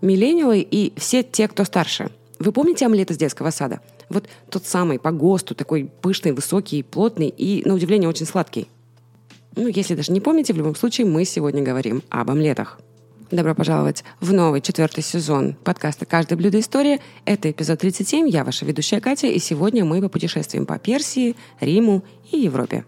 Миллениалы и все те, кто старше. Вы помните омлет из детского сада? Вот тот самый по ГОСТу, такой пышный, высокий, плотный и, на удивление, очень сладкий. Ну, если даже не помните, в любом случае мы сегодня говорим об омлетах. Добро пожаловать в новый четвертый сезон подкаста «Каждое блюдо история». Это эпизод 37, я ваша ведущая Катя, и сегодня мы попутешествуем по Персии, Риму и Европе.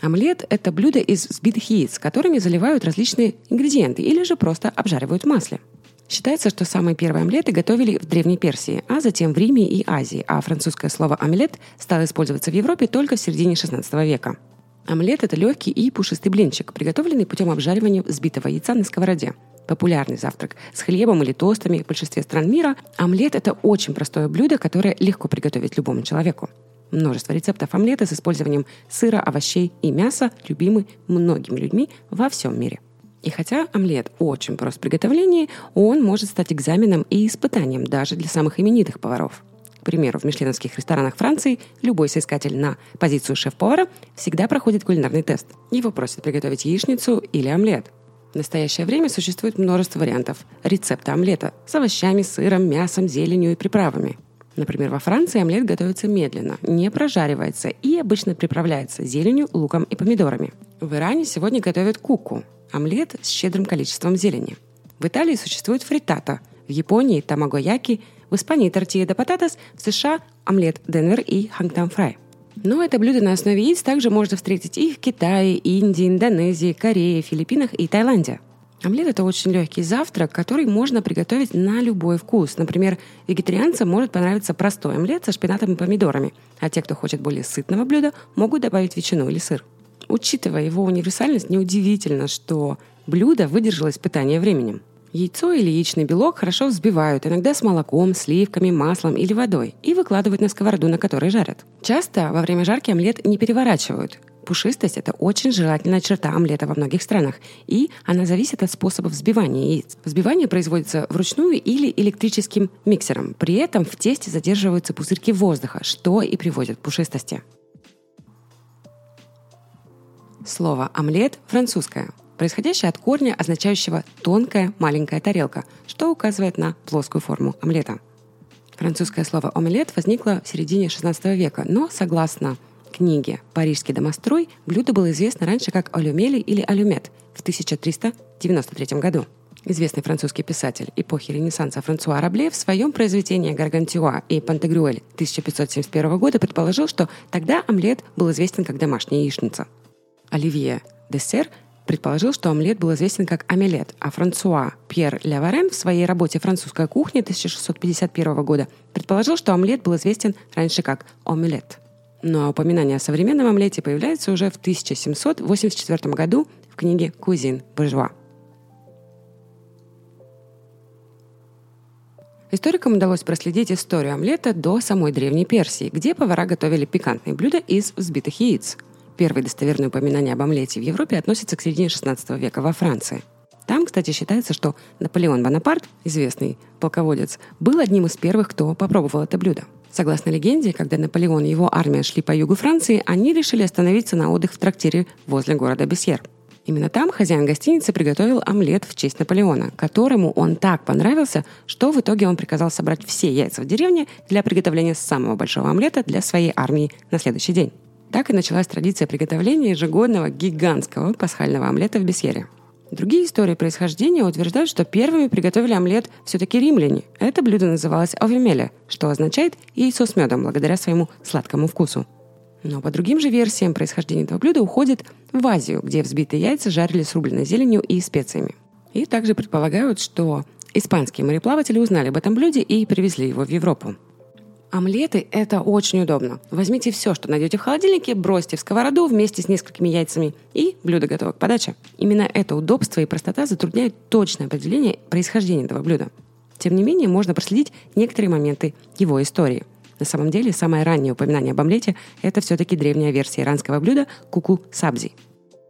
Омлет – это блюдо из взбитых яиц, которыми заливают различные ингредиенты или же просто обжаривают в масле. Считается, что самые первые омлеты готовили в Древней Персии, а затем в Риме и Азии, а французское слово «омлет» стало использоваться в Европе только в середине XVI века. Омлет – это легкий и пушистый блинчик, приготовленный путем обжаривания взбитого яйца на сковороде. Популярный завтрак с хлебом или тостами в большинстве стран мира, омлет – это очень простое блюдо, которое легко приготовить любому человеку. Множество рецептов омлета с использованием сыра, овощей и мяса любимы многими людьми во всем мире. И хотя омлет очень прост в приготовлении, он может стать экзаменом и испытанием даже для самых именитых поваров. К примеру, в мишленовских ресторанах Франции любой соискатель на позицию шеф-повара всегда проходит кулинарный тест. Его просят приготовить яичницу или омлет. В настоящее время существует множество вариантов рецепта омлета с овощами, сыром, мясом, зеленью и приправами. Например, во Франции омлет готовится медленно, не прожаривается и обычно приправляется зеленью, луком и помидорами. В Иране сегодня готовят куку – омлет с щедрым количеством зелени. В Италии существует фритата, в Японии – тамагояки, в Испании – тортия де пататас, в США – омлет денвер и хангтам фрай. Но это блюдо на основе яиц также можно встретить и в Китае, Индии, Индонезии, Корее, Филиппинах и Таиланде – Омлет – это очень легкий завтрак, который можно приготовить на любой вкус. Например, вегетарианцам может понравиться простой омлет со шпинатом и помидорами, а те, кто хочет более сытного блюда, могут добавить ветчину или сыр. Учитывая его универсальность, неудивительно, что блюдо выдержало испытание временем. Яйцо или яичный белок хорошо взбивают, иногда с молоком, сливками, маслом или водой, и выкладывают на сковороду, на которой жарят. Часто во время жарки омлет не переворачивают. Пушистость – это очень желательная черта омлета во многих странах, и она зависит от способа взбивания яиц. Взбивание производится вручную или электрическим миксером. При этом в тесте задерживаются пузырьки воздуха, что и приводит к пушистости. Слово «омлет» французское, происходящее от корня, означающего «тонкая маленькая тарелка», что указывает на плоскую форму омлета. Французское слово «омлет» возникло в середине XVI века, но, согласно книге «Парижский домострой» блюдо было известно раньше как алюмели или алюмет в 1393 году. Известный французский писатель эпохи Ренессанса Франсуа Рабле в своем произведении «Гаргантюа» и «Пантагрюэль» 1571 года предположил, что тогда омлет был известен как домашняя яичница. Оливье Десер предположил, что омлет был известен как омелет, а Франсуа Пьер Ляварен в своей работе «Французская кухня» 1651 года предположил, что омлет был известен раньше как омелет – но упоминание о современном омлете появляется уже в 1784 году в книге «Кузин буржуа». Историкам удалось проследить историю омлета до самой Древней Персии, где повара готовили пикантные блюда из взбитых яиц. Первые достоверные упоминания об омлете в Европе относятся к середине XVI века во Франции. Там, кстати, считается, что Наполеон Бонапарт, известный полководец, был одним из первых, кто попробовал это блюдо. Согласно легенде, когда Наполеон и его армия шли по югу Франции, они решили остановиться на отдых в трактире возле города Бесьер. Именно там хозяин гостиницы приготовил омлет в честь Наполеона, которому он так понравился, что в итоге он приказал собрать все яйца в деревне для приготовления самого большого омлета для своей армии на следующий день. Так и началась традиция приготовления ежегодного гигантского пасхального омлета в Бесьере. Другие истории происхождения утверждают, что первыми приготовили омлет все-таки римляне. Это блюдо называлось овимеле, что означает яйцо с медом благодаря своему сладкому вкусу. Но по другим же версиям происхождение этого блюда уходит в Азию, где взбитые яйца жарили с рубленой зеленью и специями. И также предполагают, что испанские мореплаватели узнали об этом блюде и привезли его в Европу. Омлеты – это очень удобно. Возьмите все, что найдете в холодильнике, бросьте в сковороду вместе с несколькими яйцами, и блюдо готово к подаче. Именно это удобство и простота затрудняют точное определение происхождения этого блюда. Тем не менее, можно проследить некоторые моменты его истории. На самом деле, самое раннее упоминание об омлете – это все-таки древняя версия иранского блюда куку сабзи –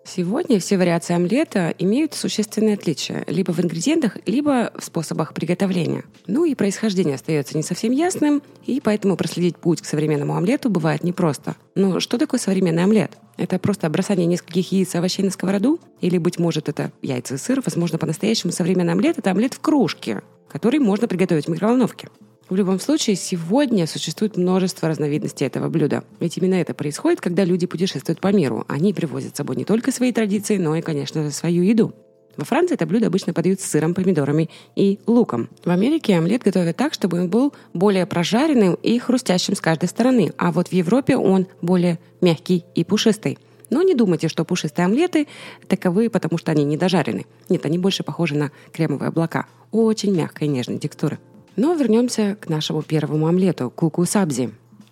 Сегодня все вариации омлета имеют существенные отличия либо в ингредиентах, либо в способах приготовления. Ну и происхождение остается не совсем ясным, и поэтому проследить путь к современному омлету бывает непросто. Но что такое современный омлет? Это просто бросание нескольких яиц и овощей на сковороду? Или, быть может, это яйца и сыр? Возможно, по-настоящему современный омлет – это омлет в кружке, который можно приготовить в микроволновке. В любом случае, сегодня существует множество разновидностей этого блюда. Ведь именно это происходит, когда люди путешествуют по миру. Они привозят с собой не только свои традиции, но и, конечно же, свою еду. Во Франции это блюдо обычно подают с сыром, помидорами и луком. В Америке омлет готовят так, чтобы он был более прожаренным и хрустящим с каждой стороны, а вот в Европе он более мягкий и пушистый. Но не думайте, что пушистые омлеты таковы, потому что они недожарены. Нет, они больше похожи на кремовые облака. Очень мягкой и нежной текстуры. Но вернемся к нашему первому омлету – куку-сабзи.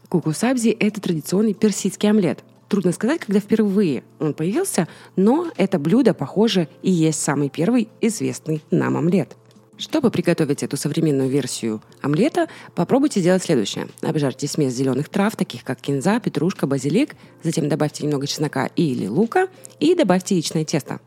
Куку-сабзи – это традиционный персидский омлет. Трудно сказать, когда впервые он появился, но это блюдо, похоже, и есть самый первый известный нам омлет. Чтобы приготовить эту современную версию омлета, попробуйте сделать следующее. Обжарьте смесь зеленых трав, таких как кинза, петрушка, базилик, затем добавьте немного чеснока или лука и добавьте яичное тесто.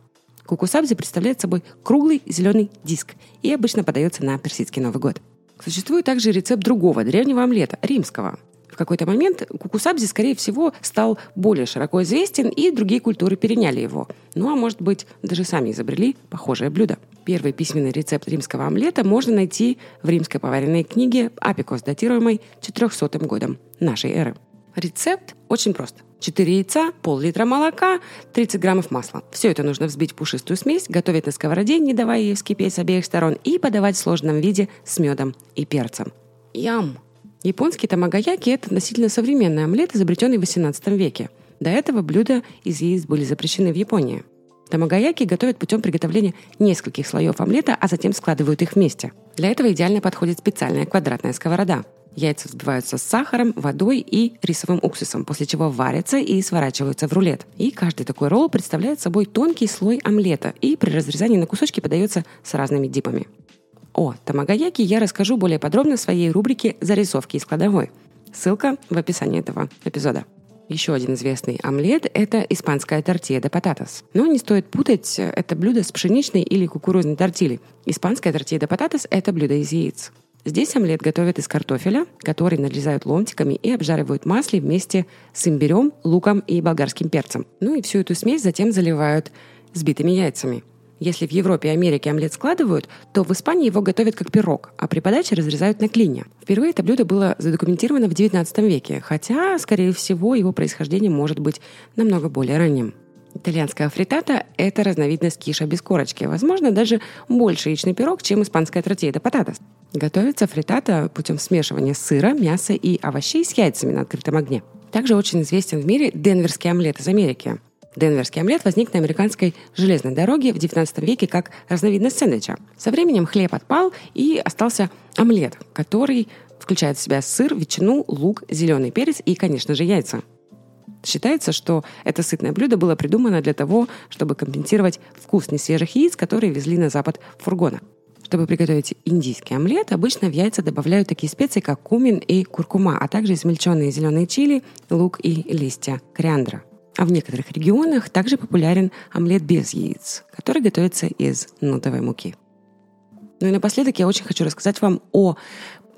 Куку-сабзи представляет собой круглый зеленый диск и обычно подается на персидский Новый год. Существует также рецепт другого древнего омлета, римского. В какой-то момент куку-сабзи, скорее всего, стал более широко известен, и другие культуры переняли его. Ну а может быть, даже сами изобрели похожее блюдо. Первый письменный рецепт римского омлета можно найти в римской поваренной книге «Апикус», датируемой 400 годом нашей эры. Рецепт очень прост. 4 яйца, пол-литра молока, 30 граммов масла. Все это нужно взбить в пушистую смесь, готовить на сковороде, не давая ей вскипеть с обеих сторон, и подавать в сложном виде с медом и перцем. Ям! Японский тамагаяки – это относительно современный омлет, изобретенный в XVIII веке. До этого блюда из яиц были запрещены в Японии. Тамагаяки готовят путем приготовления нескольких слоев омлета, а затем складывают их вместе. Для этого идеально подходит специальная квадратная сковорода. Яйца взбиваются с сахаром, водой и рисовым уксусом, после чего варятся и сворачиваются в рулет. И каждый такой ролл представляет собой тонкий слой омлета и при разрезании на кусочки подается с разными дипами. О тамагаяки я расскажу более подробно в своей рубрике «Зарисовки из кладовой». Ссылка в описании этого эпизода. Еще один известный омлет – это испанская тортия де пататас. Но не стоит путать это блюдо с пшеничной или кукурузной тортилей. Испанская тортия де пататас – это блюдо из яиц. Здесь омлет готовят из картофеля, который нарезают ломтиками и обжаривают в масле вместе с имбирем, луком и болгарским перцем. Ну и всю эту смесь затем заливают взбитыми яйцами. Если в Европе и Америке омлет складывают, то в Испании его готовят как пирог, а при подаче разрезают на клинья. Впервые это блюдо было задокументировано в XIX веке, хотя, скорее всего, его происхождение может быть намного более ранним. Итальянская фритата – это разновидность киша без корочки. Возможно, даже больше яичный пирог, чем испанская тротейда пататас. Готовится фритата путем смешивания сыра, мяса и овощей с яйцами на открытом огне. Также очень известен в мире денверский омлет из Америки. Денверский омлет возник на американской железной дороге в XIX веке как разновидность сэндвича. Со временем хлеб отпал и остался омлет, который включает в себя сыр, ветчину, лук, зеленый перец и, конечно же, яйца. Считается, что это сытное блюдо было придумано для того, чтобы компенсировать вкус несвежих яиц, которые везли на запад в фургонах. Чтобы приготовить индийский омлет, обычно в яйца добавляют такие специи, как кумин и куркума, а также измельченные зеленые чили, лук и листья кориандра. А в некоторых регионах также популярен омлет без яиц, который готовится из нутовой муки. Ну и напоследок я очень хочу рассказать вам о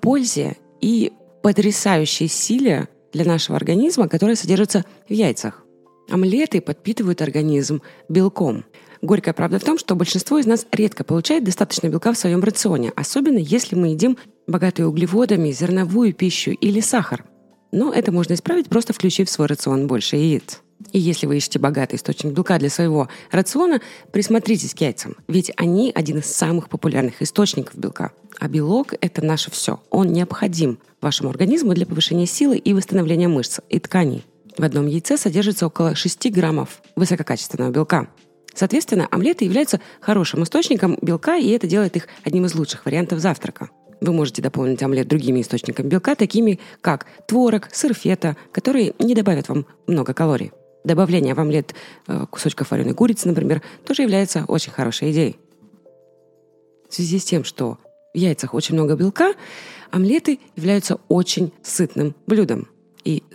пользе и потрясающей силе для нашего организма, которая содержится в яйцах. Омлеты подпитывают организм белком. Горькая правда в том, что большинство из нас редко получает достаточно белка в своем рационе, особенно если мы едим богатые углеводами, зерновую пищу или сахар. Но это можно исправить, просто включив в свой рацион больше яиц. И если вы ищете богатый источник белка для своего рациона, присмотритесь к яйцам, ведь они один из самых популярных источников белка. А белок – это наше все. Он необходим вашему организму для повышения силы и восстановления мышц и тканей. В одном яйце содержится около 6 граммов высококачественного белка. Соответственно, омлеты являются хорошим источником белка, и это делает их одним из лучших вариантов завтрака. Вы можете дополнить омлет другими источниками белка, такими как творог, сыр фета, которые не добавят вам много калорий. Добавление в омлет э, кусочков вареной курицы, например, тоже является очень хорошей идеей. В связи с тем, что в яйцах очень много белка, омлеты являются очень сытным блюдом.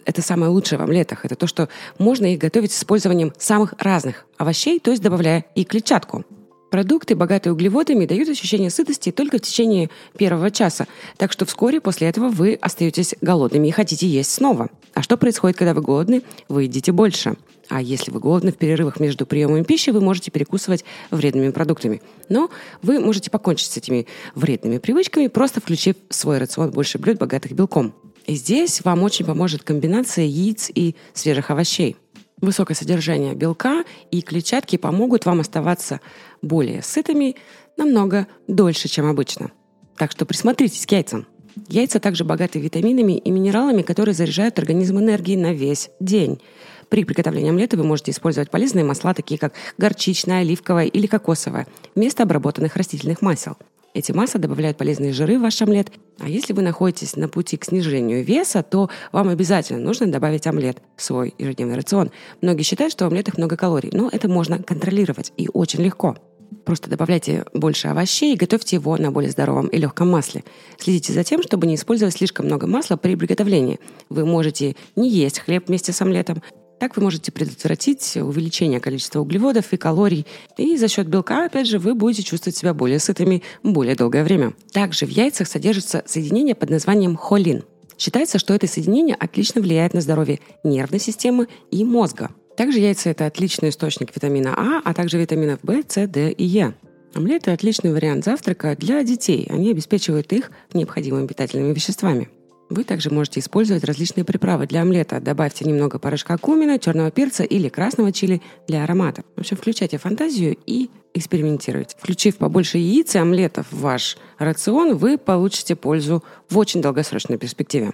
Это самое лучшее в омлетах. Это то, что можно их готовить с использованием самых разных овощей, то есть добавляя и клетчатку. Продукты, богатые углеводами, дают ощущение сытости только в течение первого часа, так что вскоре после этого вы остаетесь голодными и хотите есть снова. А что происходит, когда вы голодны? Вы едите больше. А если вы голодны в перерывах между приемами пищи, вы можете перекусывать вредными продуктами. Но вы можете покончить с этими вредными привычками, просто включив в свой рацион больше блюд, богатых белком. И здесь вам очень поможет комбинация яиц и свежих овощей. Высокое содержание белка и клетчатки помогут вам оставаться более сытыми намного дольше, чем обычно. Так что присмотритесь к яйцам. Яйца также богаты витаминами и минералами, которые заряжают организм энергией на весь день. При приготовлении омлета вы можете использовать полезные масла, такие как горчичное, оливковое или кокосовое, вместо обработанных растительных масел. Эти масла добавляют полезные жиры в ваш омлет. А если вы находитесь на пути к снижению веса, то вам обязательно нужно добавить омлет в свой ежедневный рацион. Многие считают, что в омлетах много калорий, но это можно контролировать и очень легко. Просто добавляйте больше овощей и готовьте его на более здоровом и легком масле. Следите за тем, чтобы не использовать слишком много масла при приготовлении. Вы можете не есть хлеб вместе с омлетом. Так вы можете предотвратить увеличение количества углеводов и калорий. И за счет белка, опять же, вы будете чувствовать себя более сытыми более долгое время. Также в яйцах содержится соединение под названием холин. Считается, что это соединение отлично влияет на здоровье нервной системы и мозга. Также яйца – это отличный источник витамина А, а также витаминов В, С, Д и Е. Омлеты – отличный вариант завтрака для детей. Они обеспечивают их необходимыми питательными веществами. Вы также можете использовать различные приправы для омлета. Добавьте немного порошка кумина, черного перца или красного чили для аромата. В общем, включайте фантазию и экспериментируйте. Включив побольше яиц и омлетов в ваш рацион, вы получите пользу в очень долгосрочной перспективе.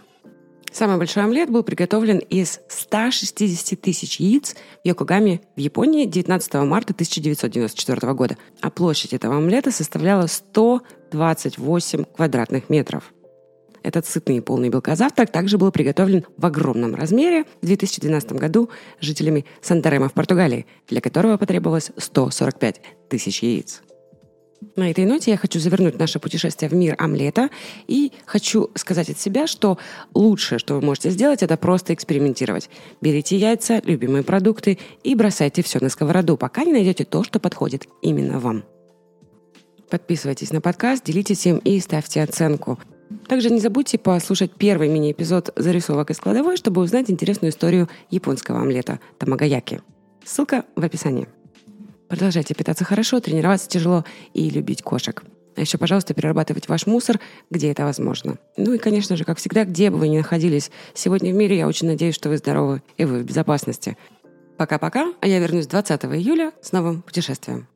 Самый большой омлет был приготовлен из 160 тысяч яиц в Йокогаме в Японии 19 марта 1994 года, а площадь этого омлета составляла 128 квадратных метров. Этот сытный и полный белка завтрак также был приготовлен в огромном размере в 2012 году жителями Санторема в Португалии, для которого потребовалось 145 тысяч яиц. На этой ноте я хочу завернуть наше путешествие в мир омлета и хочу сказать от себя, что лучшее, что вы можете сделать, это просто экспериментировать. Берите яйца, любимые продукты и бросайте все на сковороду, пока не найдете то, что подходит именно вам. Подписывайтесь на подкаст, делитесь им и ставьте оценку. Также не забудьте послушать первый мини-эпизод зарисовок из кладовой, чтобы узнать интересную историю японского омлета Тамагаяки. Ссылка в описании. Продолжайте питаться хорошо, тренироваться тяжело и любить кошек. А еще, пожалуйста, перерабатывать ваш мусор, где это возможно. Ну и, конечно же, как всегда, где бы вы ни находились сегодня в мире, я очень надеюсь, что вы здоровы и вы в безопасности. Пока-пока, а я вернусь 20 июля с новым путешествием.